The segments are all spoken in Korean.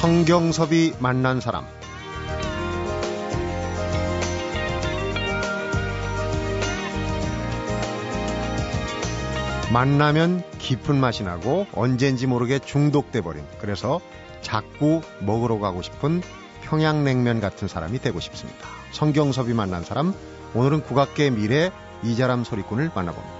성경섭이 만난 사람 만나면 깊은 맛이 나고 언젠지 모르게 중독돼 버린 그래서 자꾸 먹으러 가고 싶은 평양냉면 같은 사람이 되고 싶습니다. 성경섭이 만난 사람 오늘은 국악계 미래 이자람 소리꾼을 만나봅니다.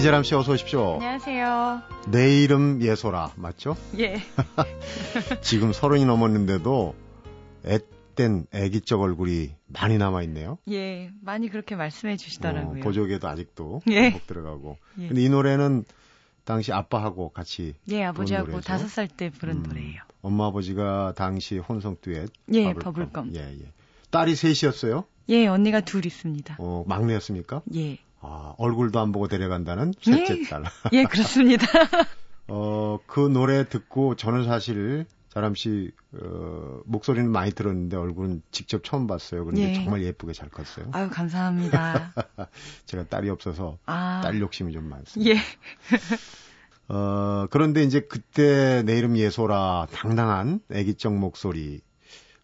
이재람 씨 어서 오십시오. 안녕하세요. 내 이름 예소라 맞죠? 예. 지금 서른이 넘었는데도 앳된 애기적 얼굴이 많이 남아 있네요. 예, 많이 그렇게 말씀해 주시더라고요. 어, 보조개도 아직도 예. 못 들어가고. 예. 근데 이 노래는 당시 아빠하고 같이 예 아버지하고 다섯 살 때 부른 음, 노래예요. 엄마 아버지가 당시 혼성 듀엣 예 버블껌. 예 예. 딸이 셋이었어요? 예 언니가 둘 있습니다. 어 막내였습니까? 예. 아, 얼굴도 안 보고 데려간다는 셋째 예. 딸. 예, 그렇습니다. 어, 그 노래 듣고 저는 사실 자람 씨 어, 목소리는 많이 들었는데 얼굴은 직접 처음 봤어요. 그런데 예. 정말 예쁘게 잘 컸어요. 아유 감사합니다. 제가 딸이 없어서 아. 딸 욕심이 좀 많습니다. 예. 어, 그런데 이제 그때 내 이름 예소라 당당한 애기적 목소리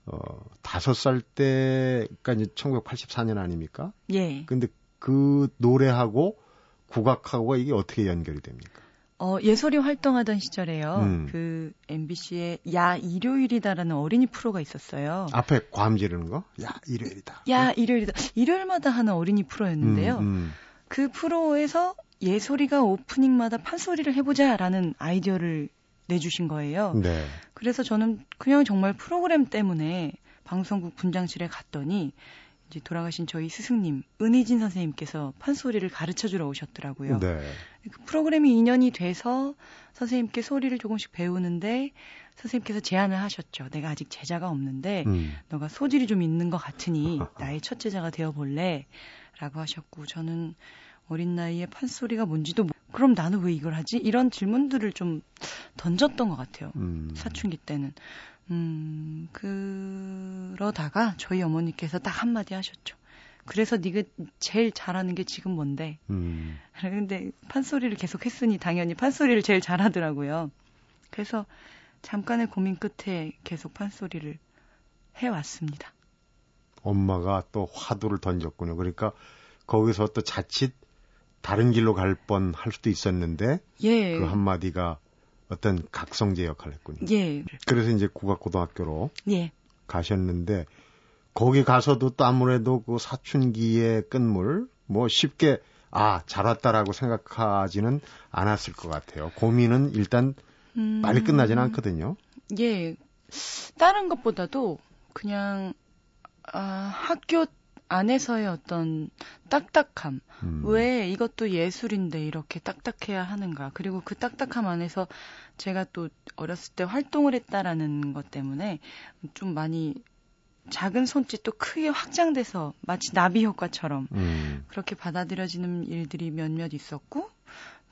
어, 다섯 살 때가 이제 1984년 아닙니까? 예. 근데 그 노래하고 국악하고가 이게 어떻게 연결이 됩니까? 어, 예설이 활동하던 시절에요. 음. 그 MBC에 야 일요일이다라는 어린이 프로가 있었어요. 앞에 괌 지르는 거? 야 일요일이다. 야 일요일이다. 일요일마다 하는 어린이 프로였는데요. 음, 음. 그 프로에서 예솔이가 오프닝마다 판소리를 해보자라는 아이디어를 내주신 거예요. 네. 그래서 저는 그냥 정말 프로그램 때문에 방송국 분장실에 갔더니 이제 돌아가신 저희 스승님 은희진 선생님께서 판소리를 가르쳐 주러 오셨더라고요. 네. 그 프로그램이 2년이 돼서 선생님께 소리를 조금씩 배우는데 선생님께서 제안을 하셨죠. 내가 아직 제자가 없는데 음. 너가 소질이 좀 있는 것 같으니 나의 첫 제자가 되어 볼래? 라고 하셨고 저는 어린 나이에 판소리가 뭔지도 모... 그럼 나는 왜 이걸 하지? 이런 질문들을 좀 던졌던 것 같아요. 음. 사춘기 때는. 음, 그러다가 저희 어머니께서 딱 한마디 하셨죠. 그래서 네가 제일 잘하는 게 지금 뭔데? 음. 근데 판소리를 계속 했으니 당연히 판소리를 제일 잘하더라고요. 그래서 잠깐의 고민 끝에 계속 판소리를 해왔습니다. 엄마가 또 화두를 던졌군요. 그러니까 거기서 또 자칫 다른 길로 갈 뻔 할 수도 있었는데 예. 그 한마디가 어떤 각성제 역할을 했군요. 예. 그래서 이제 국악고등학교로 예. 가셨는데 거기 가서도 또 아무래도 그 사춘기의 끝물 뭐 쉽게 아, 잘 왔다라고 생각하지는 않았을 것 같아요. 고민은 일단 음... 빨리 끝나지는 않거든요. 예. 다른 것보다도 그냥 아, 학교 안에서의 어떤 딱딱함. 음. 왜 이것도 예술인데 이렇게 딱딱해야 하는가. 그리고 그 딱딱함 안에서 제가 또 어렸을 때 활동을 했다라는 것 때문에 좀 많이 작은 손짓도 크게 확장돼서 마치 나비 효과처럼 음. 그렇게 받아들여지는 일들이 몇몇 있었고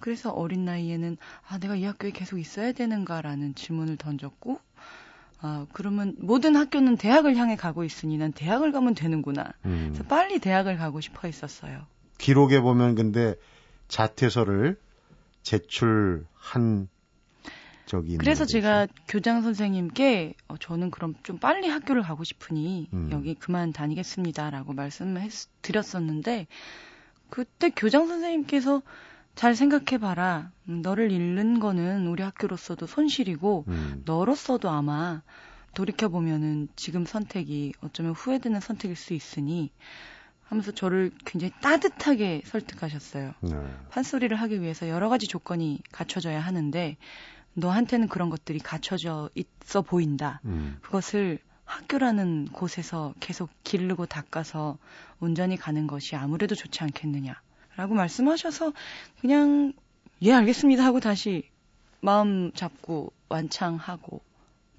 그래서 어린 나이에는 아 내가 이 학교에 계속 있어야 되는가라는 질문을 던졌고 아, 그러면 모든 학교는 대학을 향해 가고 있으니 난 대학을 가면 되는구나. 음. 그래서 빨리 대학을 가고 싶어 했었어요. 기록에 보면 근데 자퇴서를 제출한 적이 그래서 제가 교장 선생님께 어, 저는 그럼 좀 빨리 학교를 가고 싶으니 음. 여기 그만 다니겠습니다라고 말씀을 했, 드렸었는데 그때 교장 선생님께서 잘 생각해봐라. 음, 너를 잃는 거는 우리 학교로서도 손실이고, 음. 너로서도 아마 돌이켜보면은 지금 선택이 어쩌면 후회되는 선택일 수 있으니, 하면서 저를 굉장히 따뜻하게 설득하셨어요. 네. 판소리를 하기 위해서 여러 가지 조건이 갖춰져야 하는데, 너한테는 그런 것들이 갖춰져 있어 보인다. 음. 그것을 학교라는 곳에서 계속 기르고 닦아서 온전히 가는 것이 아무래도 좋지 않겠느냐. 라고 말씀하셔서 그냥 예 알겠습니다 하고 다시 마음 잡고 완창하고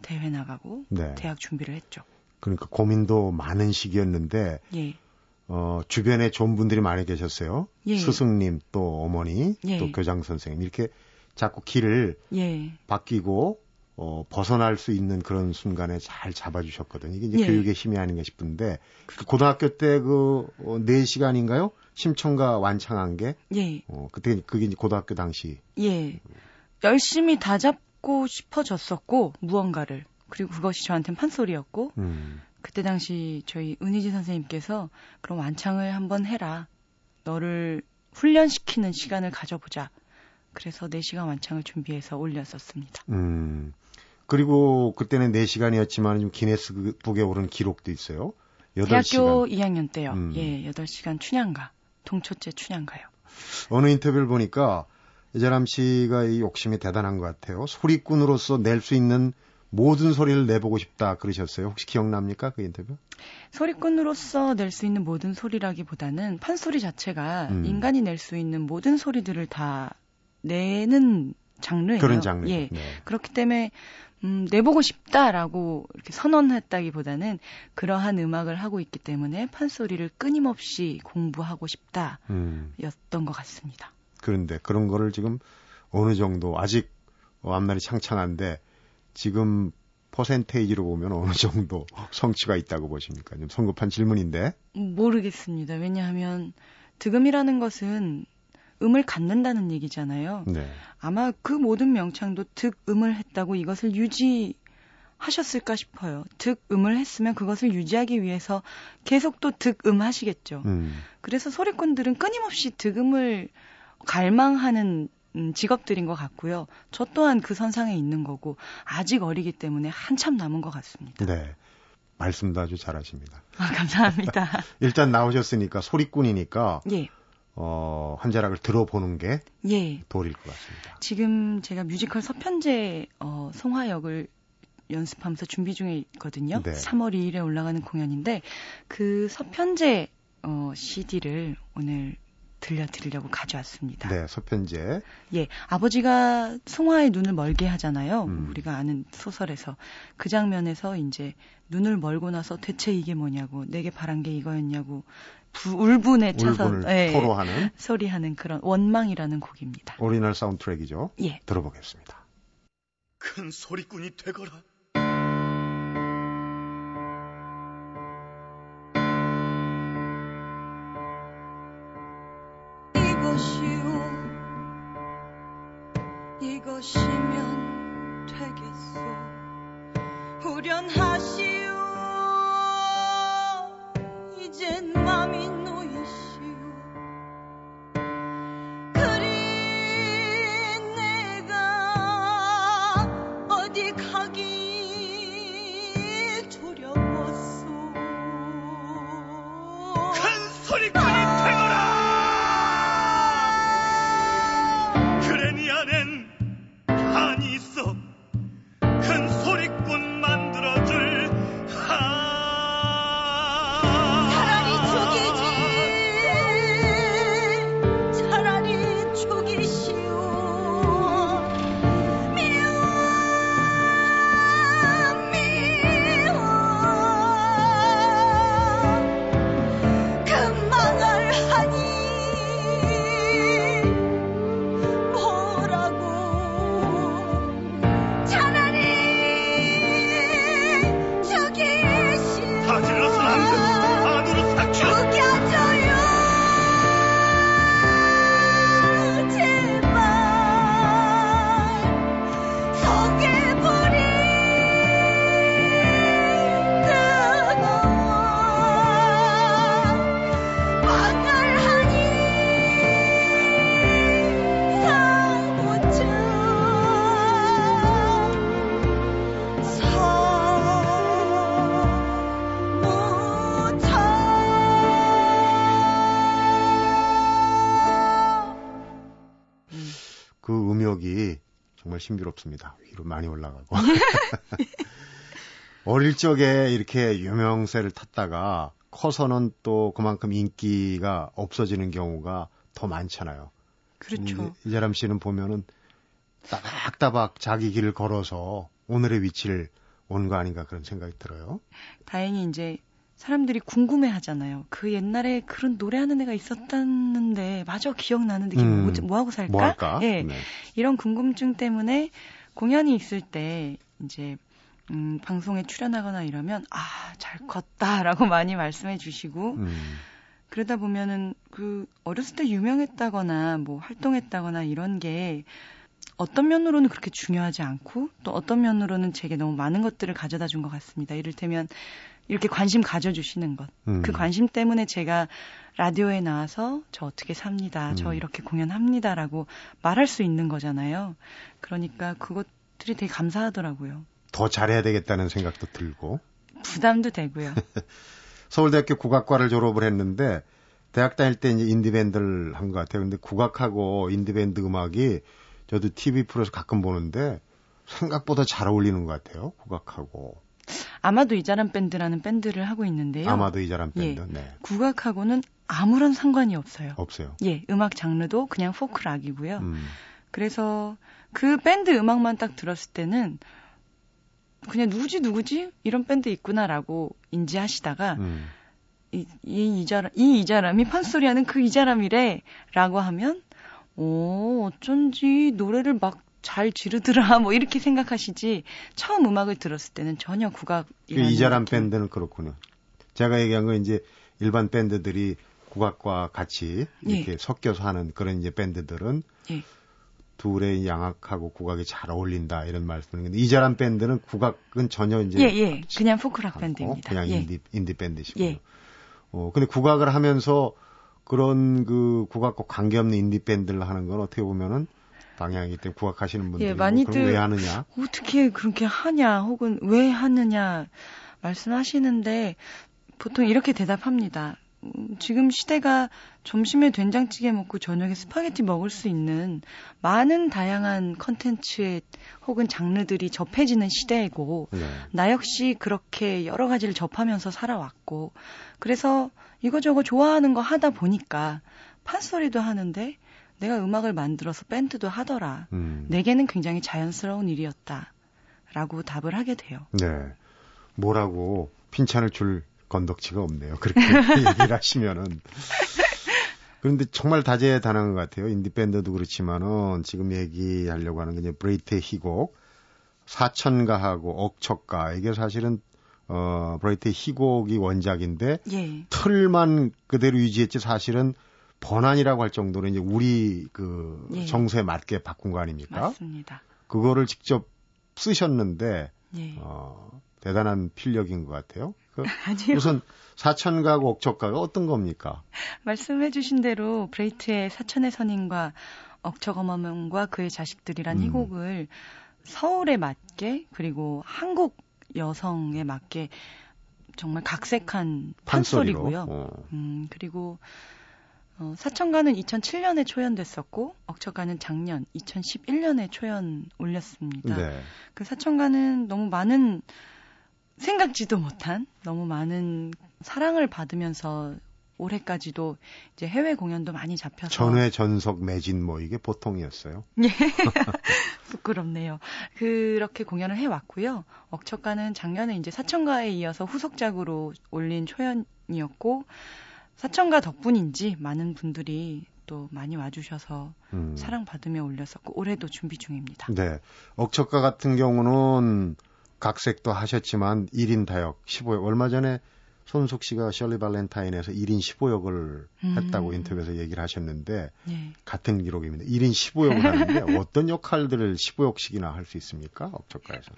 대회 나가고 네. 대학 준비를 했죠. 그러니까 고민도 많은 시기였는데 예. 어, 주변에 좋은 분들이 많이 계셨어요. 예. 스승님, 또 어머니, 예. 또 교장 선생님 이렇게 자꾸 길을 예. 바뀌고 어, 벗어날 수 있는 그런 순간에 잘 잡아주셨거든요. 이게 이제 예. 교육의 힘이 아닌가 싶은데 그 고등학교 때 그 어, 4시간인가요? 심청가 완창한 게 예. 어, 그때 그게 이제 고등학교 당시 예. 열심히 다 잡고 싶어졌었고 무언가를 그리고 그것이 저한테는 판소리였고 음. 그때 당시 저희 은희지 선생님께서 그럼 완창을 한번 해라. 너를 훈련시키는 시간을 가져보자. 그래서 4시간 완창을 준비해서 올렸었습니다. 음. 그리고 그때는 4시간이었지만 좀 기네스북에 오른 기록도 있어요. 8시간. 대학교 2학년 때요. 음. 예, 8시간 춘향가. 동초째 춘향가요. 어느 인터뷰를 보니까 이재람 씨가 이 욕심이 대단한 것 같아요. 소리꾼으로서 낼 수 있는 모든 소리를 내보고 싶다 그러셨어요. 혹시 기억납니까? 그 인터뷰? 소리꾼으로서 낼 수 있는 모든 소리라기보다는 판소리 자체가 음. 인간이 낼 수 있는 모든 소리들을 다 내는 장르예요. 그런 장르. 예. 네. 그렇기 때문에 음, 내보고 싶다라고 이렇게 선언했다기보다는 그러한 음악을 하고 있기 때문에 판소리를 끊임없이 공부하고 싶다였던 음. 것 같습니다. 그런데 그런 거를 지금 어느 정도 아직 앞날이 창창한데 지금 퍼센테이지로 보면 어느 정도 성취가 있다고 보십니까? 좀 성급한 질문인데. 모르겠습니다. 왜냐하면 득음이라는 것은 음을 갖는다는 얘기잖아요. 네. 아마 그 모든 명창도 득음을 했다고 이것을 유지하셨을까 싶어요. 득음을 했으면 그것을 유지하기 위해서 계속 또 득음 하시겠죠. 음. 그래서 소리꾼들은 끊임없이 득음을 갈망하는 음, 직업들인 것 같고요. 저 또한 그 선상에 있는 거고 아직 어리기 때문에 한참 남은 것 같습니다. 네. 말씀도 아주 잘하십니다. 아, 감사합니다. 일단 나오셨으니까 소리꾼이니까 예. 어, 한 자락을 들어보는 게 예. 도리일 것 같습니다. 지금 제가 뮤지컬 서편제 어, 송화역을 연습하면서 준비 중에 있거든요. 네. 3월 2일에 올라가는 공연인데 그 서편제 어, CD를 오늘 들려드리려고 가져왔습니다. 네, 서편제. 예, 아버지가 송화의 눈을 멀게 하잖아요. 음. 우리가 아는 소설에서 그 장면에서 이제 눈을 멀고 나서 대체 이게 뭐냐고 내게 바란 게 이거였냐고 부, 울분에 차서 예, 토로하는 소리하는 그런 원망이라는 곡입니다. 오리지널 사운드트랙이죠. 예, 들어보겠습니다. 큰 소리꾼이 되거라. 신비롭습니다. 위로 많이 올라가고. 어릴 적에 이렇게 유명세를 탔다가 커서는 또 그만큼 인기가 없어지는 경우가 더 많잖아요. 그렇죠. 이재람 씨는 보면은 따박따박 자기 길을 걸어서 오늘의 위치를 온 거 아닌가 그런 생각이 들어요. 다행히 이제 사람들이 궁금해 하잖아요. 그 옛날에 그런 노래하는 애가 있었다는데, 마저 기억나는데, 음, 뭐, 뭐, 하고 살까? 뭐 할까? 예. 네. 이런 궁금증 때문에 공연이 있을 때, 이제, 음, 방송에 출연하거나 이러면, 아, 잘 컸다라고 많이 말씀해 주시고, 음. 그러다 보면은 그 어렸을 때 유명했다거나 뭐 활동했다거나 이런 게 어떤 면으로는 그렇게 중요하지 않고 또 어떤 면으로는 제게 너무 많은 것들을 가져다 준 것 같습니다. 이를테면 이렇게 관심 가져주시는 것. 음. 그 관심 때문에 제가 라디오에 나와서 저 어떻게 삽니다. 음. 저 이렇게 공연합니다라고 말할 수 있는 거잖아요. 그러니까 그것들이 되게 감사하더라고요. 더 잘해야 되겠다는 생각도 들고. 부담도 되고요. 서울대학교 국악과를 졸업을 했는데 대학 다닐 때 이제 인디밴드를 한 것 같아요. 근데 국악하고 인디밴드 음악이 저도 TV 프로에서 가끔 보는데 생각보다 잘 어울리는 것 같아요. 국악하고. 아마도 이자람 밴드라는 밴드를 하고 있는데요. 아마도 이자람 밴드. 예, 네. 국악하고는 아무런 상관이 없어요. 없어요. 예, 음악 장르도 그냥 포크락이고요. 음. 그래서 그 밴드 음악만 딱 들었을 때는 그냥 누구지 누구지 이런 밴드 있구나라고 인지하시다가 음. 이, 이 이자람 이 이자람이 판소리하는 그 이자람이래라고 하면 오 어쩐지 노래를 막 잘 지르더라 뭐 이렇게 생각하시지 처음 음악을 들었을 때는 전혀 국악 그 이자람. 밴드는 그렇군요. 제가 얘기한 건 이제 일반 밴드들이 국악과 같이 이렇게 예. 섞여서 하는 그런 이제 밴드들은 예. 둘의 양악하고 국악이 잘 어울린다 이런 말씀인데 이자람 밴드는 국악은 전혀 이제 예, 예. 그냥 포크락 밴드입니다. 그냥 예. 인디 인디 밴드시고. 예. 어 근데 국악을 하면서 그런 그 국악과 관계없는 인디 밴드를 하는 건 어떻게 보면은 방향이기 때문에 국악하시는 분들이 예, 많이들 왜 하느냐? 어떻게 그렇게 하냐 혹은 왜 하느냐 말씀하시는데 보통 이렇게 대답합니다. 지금 시대가 점심에 된장찌개 먹고 저녁에 스파게티 먹을 수 있는 많은 다양한 컨텐츠의 혹은 장르들이 접해지는 시대이고 네. 나 역시 그렇게 여러 가지를 접하면서 살아왔고 그래서 이거저거 좋아하는 거 하다 보니까 판소리도 하는데 내가 음악을 만들어서 밴드도 하더라. 음. 내게는 굉장히 자연스러운 일이었다. 라고 답을 하게 돼요. 네. 뭐라고 핀잔을 줄 건덕지가 없네요. 그렇게 얘기를 하시면은. 그런데 정말 다재다능한 것 같아요. 인디밴드도 그렇지만은 지금 얘기하려고 하는 게 이제 브레히트의 희곡, 사천가하고 억척가 이게 사실은 어 브레히트의 희곡이 원작인데 예. 틀만 그대로 유지했지 사실은 번안이라고 할 정도로 이제 우리 그 예. 정서에 맞게 바꾼 거 아닙니까? 맞습니다. 그거를 직접 쓰셨는데 예. 어 대단한 필력인 것 같아요. 그 아니요. 우선 사천가고 옥척가가 어떤 겁니까? 말씀해주신 대로 브레이트의 사천의 선인과 억척어머명과 그의 자식들이란 음. 희곡을 서울에 맞게 그리고 한국 여성에 맞게 정말 각색한 판소리고요. 어. 음, 그리고 어, 사천가는 2007년에 초연됐었고 억척가는 작년 2011년에 초연 올렸습니다. 네. 그 사천가는 너무 많은 생각지도 못한 너무 많은 사랑을 받으면서 올해까지도 이제 해외 공연도 많이 잡혀서 전회 전석 매진 뭐 이게 보통이었어요. 예. 부끄럽네요. 그렇게 공연을 해 왔고요. 억척가는 작년에 이제 사천가에 이어서 후속작으로 올린 초연이었고 사천가 덕분인지 많은 분들이 또 많이 와주셔서 음. 사랑받으며 올렸었고 올해도 준비 중입니다. 네. 억척가 같은 경우는 각색도 하셨지만 1인 다역 15역 얼마 전에 손숙 씨가 셜리 발렌타인에서 1인 15역을 음. 했다고 인터뷰에서 얘기를 하셨는데 네. 같은 기록입니다. 1인 15역을 하는데 어떤 역할들을 15역씩이나 할 수 있습니까? 억척가에서.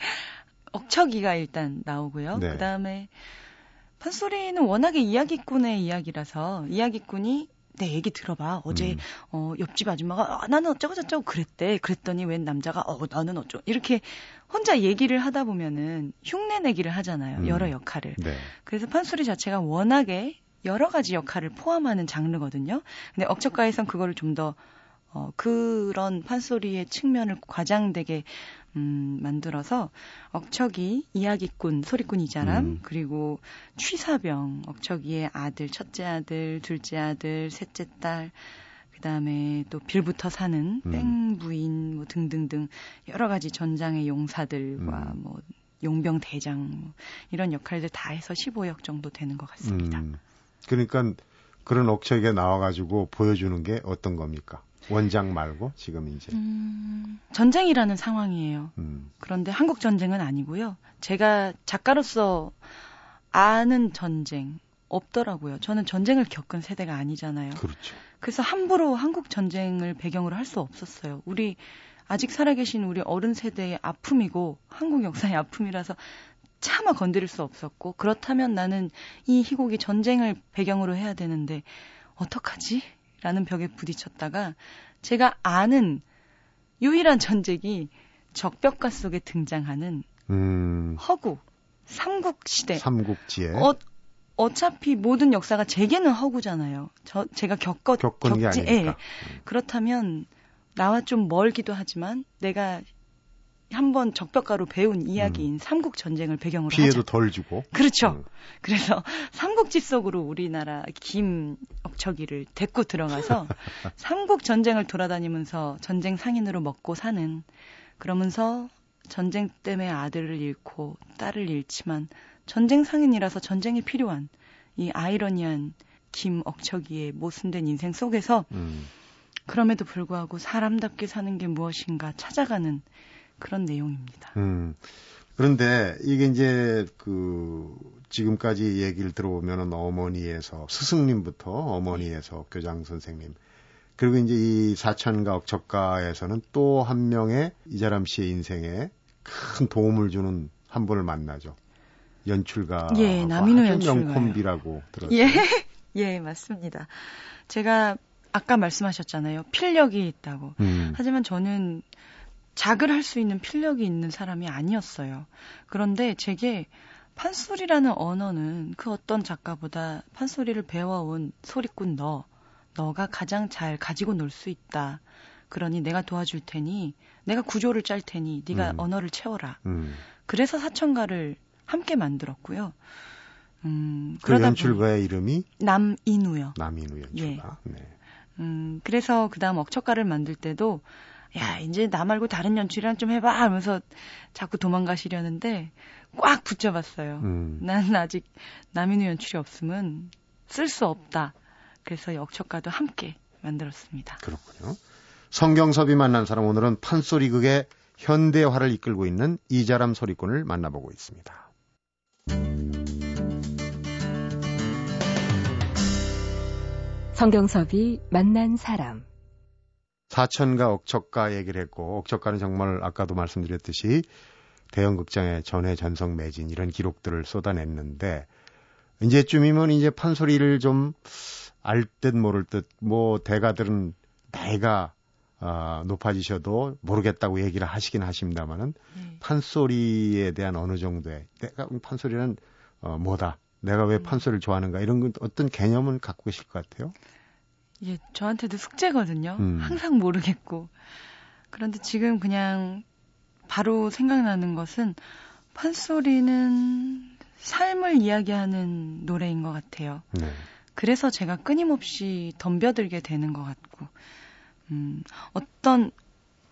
억척이가 일단 나오고요. 네. 그다음에 판소리는 워낙에 이야기꾼의 이야기라서 이야기꾼이 내 얘기 들어봐. 어제 음. 어 옆집 아줌마가 아, 나는 어쩌고 저쩌고 그랬대. 그랬더니 웬 남자가 어 나는 어쩌고 이렇게 혼자 얘기를 하다 보면은 흉내 내기를 하잖아요. 음. 여러 역할을. 네. 그래서 판소리 자체가 워낙에 여러 가지 역할을 포함하는 장르거든요. 근데 억척가에선 그거를 좀더 어, 그런 판소리의 측면을 과장되게 음, 만들어서 억척이 이야기꾼 소리꾼 이자람 음. 그리고 취사병 억척이의 아들 첫째 아들 둘째 아들 셋째 딸 그다음에 또 빌부터 사는 음. 뺑 부인 뭐 등등등 여러 가지 전장의 용사들과 음. 뭐 용병 대장 뭐 이런 역할들 다 해서 15역 정도 되는 것 같습니다. 음, 그러니까 그런 억척에 나와가지고 보여주는 게 어떤 겁니까? 원작 말고 지금 이제 음, 전쟁이라는 상황이에요. 음. 그런데 한국 전쟁은 아니고요. 제가 작가로서 아는 전쟁 없더라고요. 저는 전쟁을 겪은 세대가 아니잖아요. 그렇죠. 그래서 함부로 한국 전쟁을 배경으로 할 수 없었어요. 우리 아직 살아계신 우리 어른 세대의 아픔이고 한국 역사의 아픔이라서 차마 건드릴 수 없었고 그렇다면 나는 이 희곡이 전쟁을 배경으로 해야 되는데 어떡하지? 라는 벽에 부딪혔다가 제가 아는 유일한 전쟁이 적벽가 속에 등장하는 음. 허구 삼국시대 삼국지에 어, 어차피 모든 역사가 제게는 허구잖아요. 저 제가 겪었 겪은 겪지, 게 아니니까. 예. 그렇다면 나와 좀 멀기도 하지만 내가 한번 적벽가로 배운 이야기인 음. 삼국 전쟁을 배경으로 피해도 하자. 덜 주고. 그렇죠. 음. 그래서 삼국지 속으로 우리나라 김억척이를 데리고 들어가서 삼국 전쟁을 돌아다니면서 전쟁 상인으로 먹고 사는 그러면서 전쟁 때문에 아들을 잃고 딸을 잃지만 전쟁 상인이라서 전쟁이 필요한 이 아이러니한 김억척이의 모순된 인생 속에서 음. 그럼에도 불구하고 사람답게 사는 게 무엇인가 찾아가는 그런 내용입니다. 음. 그런데 이게 이제 그 지금까지 얘기를 들어보면은 어머니에서 스승님부터 어머니에서 교장 선생님 그리고 이제 이 사천가 억척가에서는 또 한 명의 이자람 씨의 인생에 큰 도움을 주는 한 분을 만나죠. 연출가. 예, 남인호 연출가. 콤비라고 들었어요. 예, 예, 맞습니다. 제가 아까 말씀하셨잖아요. 필력이 있다고. 음. 하지만 저는 작을 할 수 있는 필력이 있는 사람이 아니었어요. 그런데 제게 판소리라는 언어는 그 어떤 작가보다 판소리를 배워온 소리꾼 너, 너가 가장 잘 가지고 놀 수 있다. 그러니 내가 도와줄 테니, 내가 구조를 짤 테니, 네가 음. 언어를 채워라. 음. 그래서 사천가를 함께 만들었고요. 음, 그 연출가의 이름이 남인우요. 남인우 연출가. 예. 네. 음, 그래서 그 다음 억척가를 만들 때도 야, 이제 나 말고 다른 연출이랑 좀 해봐 하면서 자꾸 도망가시려는데 꽉 붙여봤어요. 음. 난 아직 남인우 연출이 없으면 쓸수 없다. 그래서 역척가도 함께 만들었습니다. 그렇군요. 성경섭이 만난 사람 오늘은 판소리극의 현대화를 이끌고 있는 이자람 소리꾼을 만나보고 있습니다. 성경섭이 만난 사람 사천가 억척가 얘기를 했고 억척가는 정말 아까도 말씀드렸듯이 대형 극장의 전회 전성 매진 이런 기록들을 쏟아냈는데 이제쯤이면 이제 판소리를 좀 알 듯 모를 듯 뭐 대가들은 나이가 어, 높아지셔도 모르겠다고 얘기를 하시긴 하십니다만은 네. 판소리에 대한 어느 정도의 내가 판소리는 어, 뭐다 내가 왜 음. 판소리를 좋아하는가 이런 건 어떤 개념을 갖고 계실 것 같아요. 예, 저한테도 숙제거든요. 음. 항상 모르겠고. 그런데 지금 그냥 바로 생각나는 것은 판소리는 삶을 이야기하는 노래인 것 같아요. 네. 그래서 제가 끊임없이 덤벼들게 되는 것 같고, 음, 어떤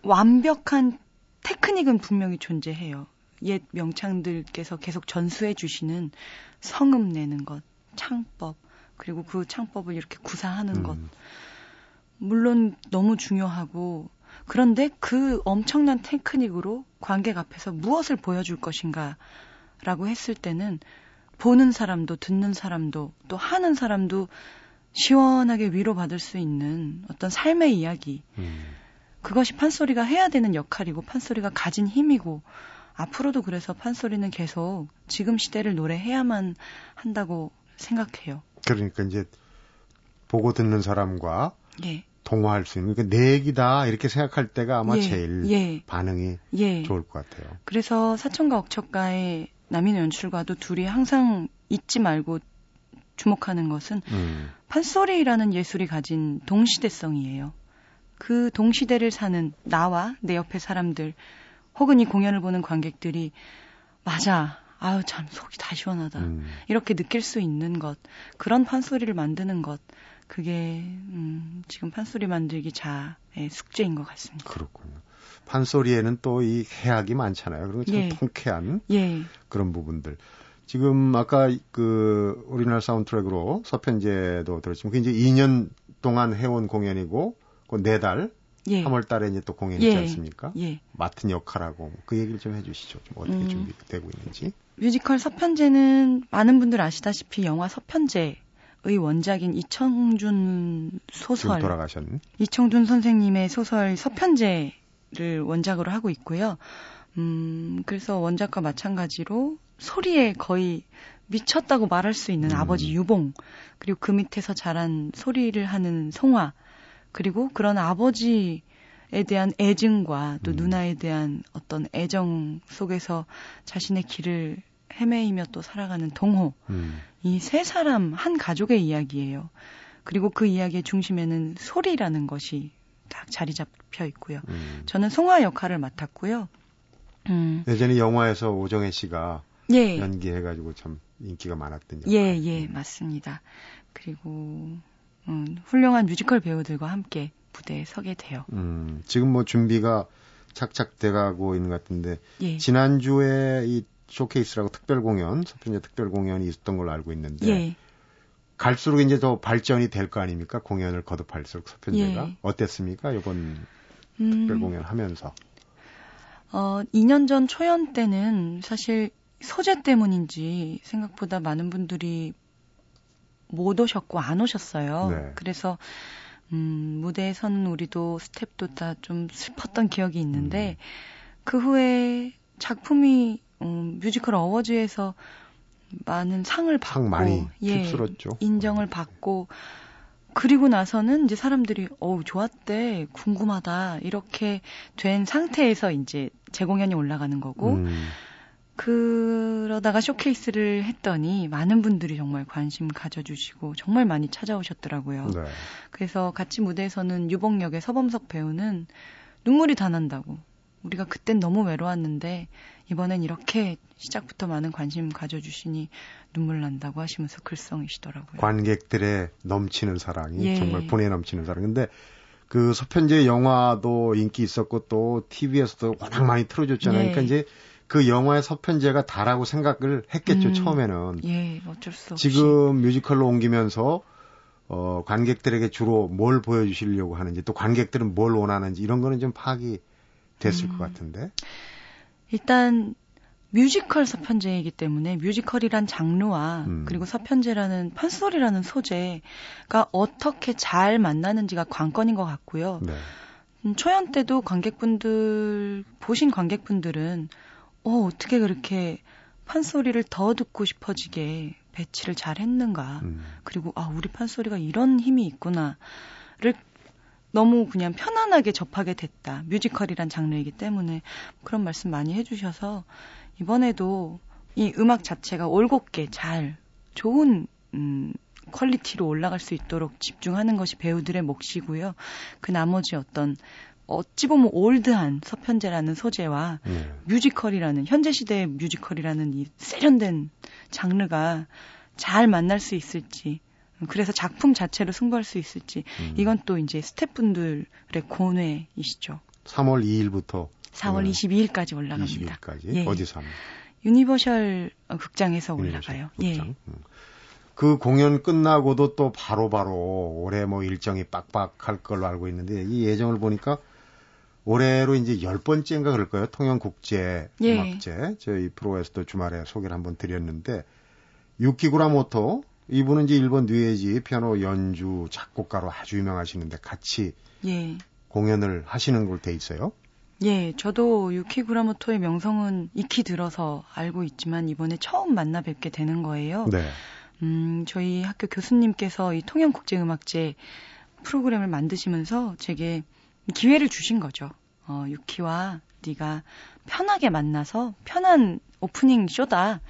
완벽한 테크닉은 분명히 존재해요. 옛 명창들께서 계속 전수해 주시는 성음 내는 것, 창법, 그리고 그 창법을 이렇게 구사하는 음. 것. 물론 너무 중요하고 그런데 그 엄청난 테크닉으로 관객 앞에서 무엇을 보여줄 것인가 라고 했을 때는 보는 사람도 듣는 사람도 또 하는 사람도 시원하게 위로받을 수 있는 어떤 삶의 이야기. 음. 그것이 판소리가 해야 되는 역할이고 판소리가 가진 힘이고 앞으로도 그래서 판소리는 계속 지금 시대를 노래해야만 한다고 생각해요. 그러니까 이제 보고 듣는 사람과 예. 동화할 수 있는 그러니까 내 얘기다 이렇게 생각할 때가 아마 예. 제일 예. 반응이 예. 좋을 것 같아요. 그래서 사천가 억척가의 남인 연출과도 둘이 항상 잊지 말고 주목하는 것은 음. 판소리라는 예술이 가진 동시대성이에요. 그 동시대를 사는 나와 내 옆에 사람들 혹은 이 공연을 보는 관객들이 맞아 아유 참 속이 다 시원하다 음. 이렇게 느낄 수 있는 것 그런 판소리를 만드는 것 그게 음, 지금 판소리 만들기 자의 숙제인 것 같습니다. 그렇군요. 판소리에는 또 이 해악이 많잖아요. 그리고 참 예. 통쾌한 예. 그런 부분들. 지금 아까 그 우리나라 사운드트랙으로 서편제도 들었지만 그 이제 2년 동안 해온 공연이고 그 4달 예. 3월 달에 이제 또 공연 이 있지 예. 않습니까? 예. 맡은 역할하고 그 얘기를 좀 해주시죠. 좀 어떻게 음, 준비되고 있는지. 뮤지컬 서편제는 많은 분들 아시다시피 영화 서편제의 원작인 이청준 소설 돌아가셨는 이청준 선생님의 소설 서편제를 원작으로 하고 있고요. 음, 그래서 원작과 마찬가지로 소리에 거의 미쳤다고 말할 수 있는 음. 아버지 유봉, 그리고 그 밑에서 자란 소리를 하는 송화, 그리고 그런 아버지에 대한 애증과 또 음. 누나에 대한 어떤 애정 속에서 자신의 길을 헤매이며 또 살아가는 동호. 음. 이세 사람 한 가족의 이야기예요. 그리고 그 이야기의 중심에는 소리라는 것이 딱 자리 잡혀 있고요. 음. 저는 송화 역할을 맡았고요. 음. 예전에 영화에서 오정혜 씨가 예. 연기해가지고 참 인기가 많았던 역할. 예, 예, 맞습니다. 그리고 음, 훌륭한 뮤지컬 배우들과 함께 무대에 서게 돼요. 음, 지금 뭐 준비가 착착 돼가고 있는 것 같은데 예. 지난주에 이 쇼케이스라고 특별 공연, 서편제 특별 공연이 있었던 걸로 알고 있는데 예. 갈수록 이제 더 발전이 될 거 아닙니까? 공연을 거듭할수록 서편제가 예. 어땠습니까? 이번 음, 특별 공연 하면서. 어, 2년 전 초연 때는 사실 소재 때문인지 생각보다 많은 분들이 못 오셨고 안 오셨어요. 네. 그래서 음, 무대에 선 우리도 스태프도 다 좀 슬펐던 기억이 있는데 음. 그 후에 작품이 음, 뮤지컬 어워즈에서 많은 상을 받고 상 많이 예, 휩쓸었죠. 인정을 받고 그리고 나서는 이제 사람들이 어우 좋았대 궁금하다 이렇게 된 상태에서 이제 재공연이 올라가는 거고 음. 그러다가 쇼케이스를 했더니 많은 분들이 정말 관심 가져주시고 정말 많이 찾아오셨더라고요. 네. 그래서 같이 무대에서는 유봉역의 서범석 배우는 눈물이 다 난다고. 우리가 그땐 너무 외로웠는데 이번엔 이렇게 시작부터 많은 관심 가져주시니 눈물 난다고 하시면서 글썽이시더라고요. 관객들의 넘치는 사랑이 예. 정말 분에 넘치는 사랑. 근데 그 서편제 영화도 인기 있었고 또 TV에서도 워낙 많이 틀어줬잖아요. 예. 그러니까 이제 그 영화의 서편제가 다라고 생각을 했겠죠, 음, 처음에는. 예, 어쩔 수 없이. 지금 뮤지컬로 옮기면서 어, 관객들에게 주로 뭘 보여주시려고 하는지, 또 관객들은 뭘 원하는지, 이런 거는 좀 파악이 됐을 음, 것 같은데. 일단, 뮤지컬 서편제이기 때문에 뮤지컬이란 장르와 음. 그리고 서편제라는 판소리라는 소재가 어떻게 잘 만나는지가 관건인 것 같고요. 네. 음, 초연 때도 관객분들, 보신 관객분들은 어, 어떻게 그렇게 판소리를 더 듣고 싶어지게 배치를 잘 했는가. 음. 그리고, 아, 우리 판소리가 이런 힘이 있구나를 너무 그냥 편안하게 접하게 됐다. 뮤지컬이란 장르이기 때문에 그런 말씀 많이 해주셔서 이번에도 이 음악 자체가 올곧게 잘 좋은, 음, quality로 올라갈 수 있도록 집중하는 것이 배우들의 몫이고요. 그 나머지 어떤 어찌 보면 old한 서편제라는 소재와 네. 뮤지컬이라는 현재 시대의 뮤지컬이라는 이 세련된 장르가 잘 만날 수 있을지 그래서 작품 자체로 승부할 수 있을지 음. 이건 또 이제 스태프분들의 고뇌이시죠. 3월 2일부터 4월 22일까지 올라갑니다. 22일까지 예. 어디서 합니까? 유니버셜 올라가요. 유니버셜 예. 음. 그 공연 끝나고도 또 바로바로 바로 올해 뭐 일정이 빡빡할 걸로 알고 있는데 이 예정을 보니까 올해로 이제 열 번째인가 그럴 거예요. 통영국제 예. 음악제. 저희 프로에서도 주말에 소개를 한번 드렸는데 유키 구라모토 이분은 이제 일본 뉴에이지 피아노 연주 작곡가로 아주 유명하시는데 같이 예. 공연을 하시는 걸돼 있어요. 예, 저도 유키 구라모토의 명성은 익히 들어서 알고 있지만 이번에 처음 만나 뵙게 되는 거예요. 네. 음, 저희 학교 교수님께서 이 통영국제음악제 프로그램을 만드시면서 제게 기회를 주신 거죠. 어, 유키와 네가 편하게 만나서 편한 오프닝 쇼다.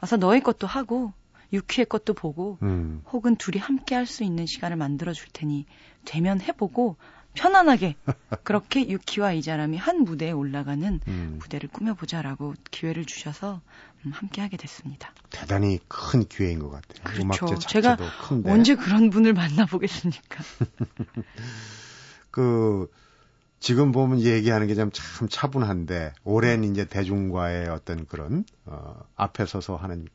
와서 너의 것도 하고 유키의 것도 보고 음. 혹은 둘이 함께 할 수 있는 시간을 만들어 줄 테니 되면 해보고 편안하게 그렇게 유키와 이자람이 한 무대에 올라가는 음. 무대를 꾸며보자라고 기회를 주셔서 음, 함께 하게 됐습니다. 대단히 큰 기회인 것 같아요. 그렇죠. 제가 큰데. 언제 그런 분을 만나보겠습니까? 그 지금 보면 얘기하는 게좀참 차분한데 오랜 이제 대중과의 어떤 그런 어 앞에 서서 하는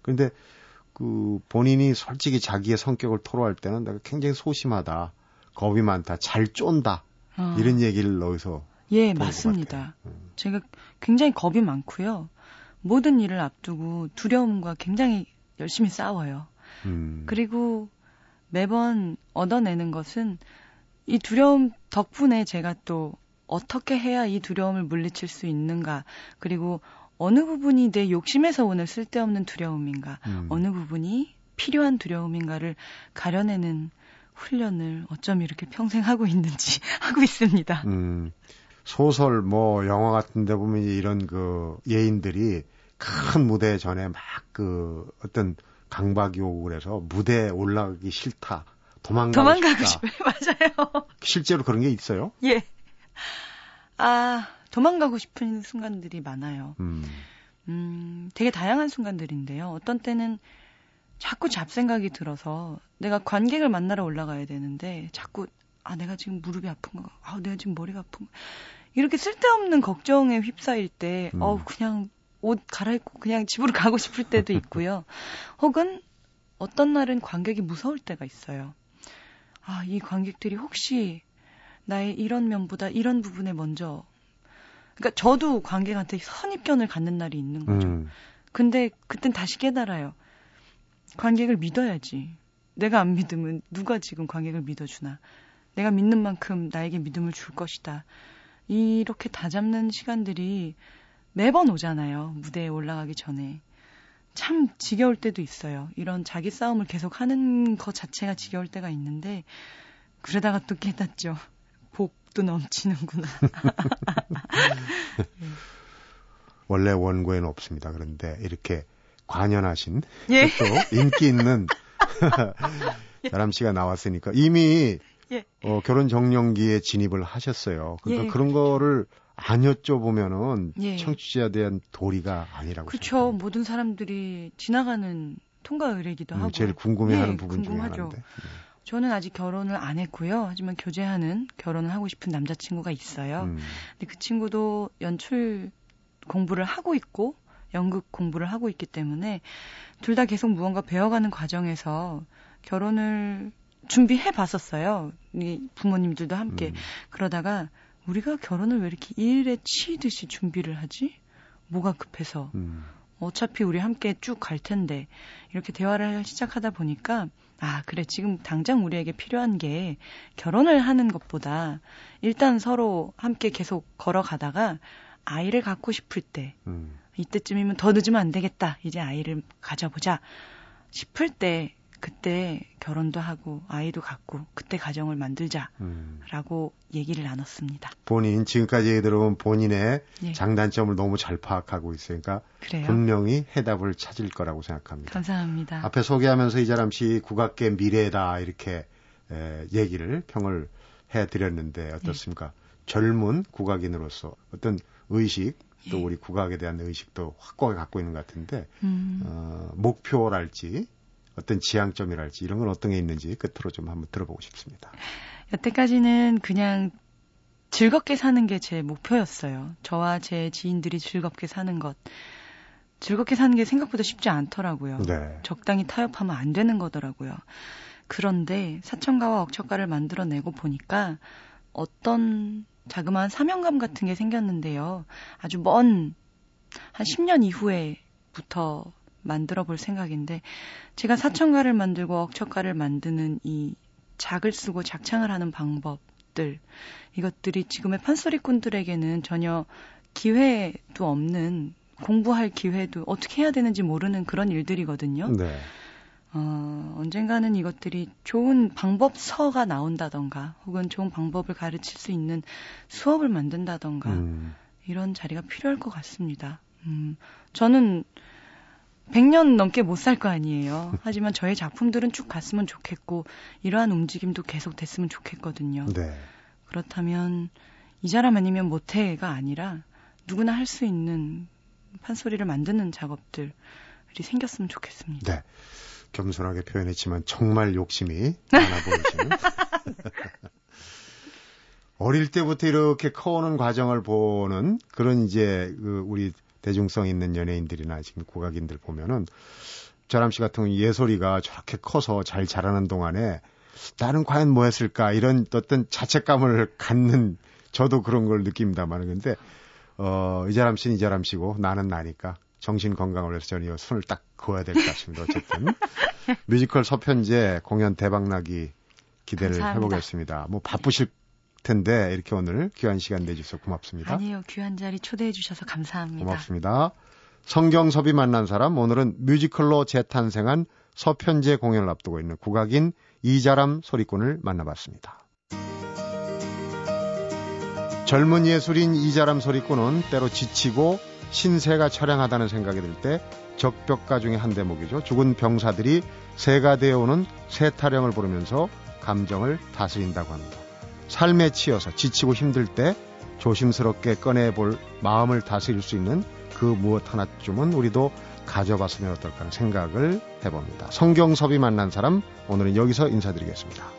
그런데 그 본인이 솔직히 자기의 성격을 토로할 때는 내가 굉장히 소심하다. 겁이 많다. 잘 쫀다. 어. 이런 얘기를 넣어서 예, 맞습니다. 음. 제가 굉장히 겁이 많고요. 모든 일을 앞두고 두려움과 굉장히 열심히 싸워요. 음. 그리고 매번 얻어내는 것은 이 두려움 덕분에 제가 또 어떻게 해야 이 두려움을 물리칠 수 있는가, 그리고 어느 부분이 내 욕심에서 오는 쓸데없는 두려움인가, 음. 어느 부분이 필요한 두려움인가를 가려내는 훈련을 어쩜 이렇게 평생 하고 있는지 하고 있습니다. 음. 소설 뭐 영화 같은 데 보면 이런 그 예인들이 큰 무대 전에 막 그 어떤 강박이 오고 그래서 무대에 올라가기 싫다. 도망가고, 도망가고 싶다. 싶어요. 맞아요. 실제로 그런 게 있어요? 예. 아, 도망가고 싶은 순간들이 많아요. 음. 음, 되게 다양한 순간들인데요. 어떤 때는 자꾸 잡생각이 들어서 내가 관객을 만나러 올라가야 되는데 자꾸 아 내가 지금 무릎이 아픈 거, 아 내가 지금 머리가 아픈 거 이렇게 쓸데없는 걱정에 휩싸일 때 음. 어우 그냥 옷 갈아입고 그냥 집으로 가고 싶을 때도 있고요. 혹은 어떤 날은 관객이 무서울 때가 있어요. 아, 이 관객들이 혹시 나의 이런 면보다 이런 부분에 먼저 그러니까 저도 관객한테 선입견을 갖는 날이 있는 거죠. 음. 근데 그땐 다시 깨달아요. 관객을 믿어야지. 내가 안 믿으면 누가 지금 관객을 믿어주나. 내가 믿는 만큼 나에게 믿음을 줄 것이다. 이렇게 다 잡는 시간들이 매번 오잖아요. 무대에 올라가기 전에. 참 지겨울 때도 있어요. 이런 자기 싸움을 계속 하는 것 자체가 지겨울 때가 있는데, 그러다가 또 깨닫죠. 복도 넘치는구나. 원래 원고에는 없습니다. 그런데 이렇게 관연하신 예. 또 인기 있는 나람 씨가 나왔으니까 이미 예. 어, 결혼 정년기에 진입을 하셨어요. 그러니까 예. 그런 거를 안 여쭤보면은 예. 청취자에 대한 도리가 아니라고. 그렇죠. 모든 사람들이 지나가는 통과 의뢰기도 음, 하고. 제일 궁금해하는 예, 부분 궁금하죠. 중에 하나인데. 네. 저는 아직 결혼을 안 했고요. 하지만 교제하는 결혼을 하고 싶은 남자친구가 있어요. 음. 근데 그 친구도 연출 공부를 하고 있고 연극 공부를 하고 있기 때문에 둘 다 계속 무언가 배워가는 과정에서 결혼을 준비해 봤었어요. 이 부모님들도 함께. 음. 그러다가 우리가 결혼을 왜 이렇게 일에 치듯이 준비를 하지? 뭐가 급해서. 음. 어차피 우리 함께 쭉 갈 텐데. 이렇게 대화를 시작하다 보니까 아, 그래. 지금 당장 우리에게 필요한 게 결혼을 하는 것보다 일단 서로 함께 계속 걸어가다가 아이를 갖고 싶을 때 음. 이때쯤이면 더 늦으면 안 되겠다. 이제 아이를 가져보자 싶을 때 그때 결혼도 하고 아이도 갖고 그때 가정을 만들자라고 음. 얘기를 나눴습니다. 본인 지금까지 얘기 들어본 본인의 예. 장단점을 너무 잘 파악하고 있으니까 그래요? 분명히 해답을 찾을 거라고 생각합니다. 감사합니다. 앞에 소개하면서 이자람 씨 국악계 미래다 이렇게 에, 얘기를 평을 해드렸는데 어떻습니까? 예. 젊은 국악인으로서 어떤 의식 또 예. 우리 국악에 대한 의식도 확고하게 갖고 있는 것 같은데 음. 어, 목표랄지 어떤 지향점이랄지 이런 건 어떤 게 있는지 끝으로 좀 한번 들어보고 싶습니다. 여태까지는 그냥 즐겁게 사는 게 제 목표였어요. 저와 제 지인들이 즐겁게 사는 것. 즐겁게 사는 게 생각보다 쉽지 않더라고요. 네. 적당히 타협하면 안 되는 거더라고요. 그런데 사천가와 억척가를 만들어내고 보니까 어떤 자그마한 사명감 같은 게 생겼는데요. 아주 먼, 한 10년 이후에부터 만들어 볼 생각인데, 제가 사천가를 만들고 억척가를 만드는 이 작을 쓰고 작창을 하는 방법들, 이것들이 지금의 판소리꾼들에게는 전혀 기회도 없는, 공부할 기회도 어떻게 해야 되는지 모르는 그런 일들이거든요. 네. 어, 언젠가는 이것들이 좋은 방법서가 나온다던가 혹은 좋은 방법을 가르칠 수 있는 수업을 만든다던가 음. 이런 자리가 필요할 것 같습니다. 음, 저는 100년 넘게 못 살 거 아니에요. 하지만 저의 작품들은 쭉 갔으면 좋겠고 이러한 움직임도 계속 됐으면 좋겠거든요. 네. 그렇다면 이 사람 아니면 못해가 아니라 누구나 할 수 있는 판소리를 만드는 작업들이 생겼으면 좋겠습니다. 네. 겸손하게 표현했지만 정말 욕심이 많아 보이시는. 어릴 때부터 이렇게 커오는 과정을 보는 그런 이제 그 우리 대중성 있는 연예인들이나 지금 국악인들 보면은 저람 씨 같은 예솔이가 저렇게 커서 잘 자라는 동안에 나는 과연 뭐 했을까 이런 어떤 자책감을 갖는 저도 그런 걸 느낍니다만 근데 어 이자람 씨는 이자람 씨고 나는 나니까 정신 건강을 위해서 저는 이 손을 딱 그어야 될 것 같습니다. 어쨌든 뮤지컬 서편제 공연 대박나기 기대를 감사합니다. 해보겠습니다. 뭐 바쁘실 텐데 이렇게 오늘 귀한 시간 내주셔서 고맙습니다. 아니요 귀한 자리 초대해 주셔서 감사합니다. 고맙습니다. 성경섭이 만난 사람 오늘은 뮤지컬로 재탄생한 서편제 공연을 앞두고 있는 국악인 이자람 소리꾼을 만나봤습니다. 젊은 예술인 이자람 소리꾼은 때로 지치고 신세가 처량하다는 생각이 들 때 적벽가 중의 한 대목이죠. 죽은 병사들이 새가 되어오는 새타령을 부르면서 감정을 다스린다고 합니다. 삶에 치여서 지치고 힘들 때 조심스럽게 꺼내볼 마음을 다스릴 수 있는 그 무엇 하나쯤은 우리도 가져봤으면 어떨까 하는 생각을 해봅니다. 성경섭이 만난 사람 오늘은 여기서 인사드리겠습니다.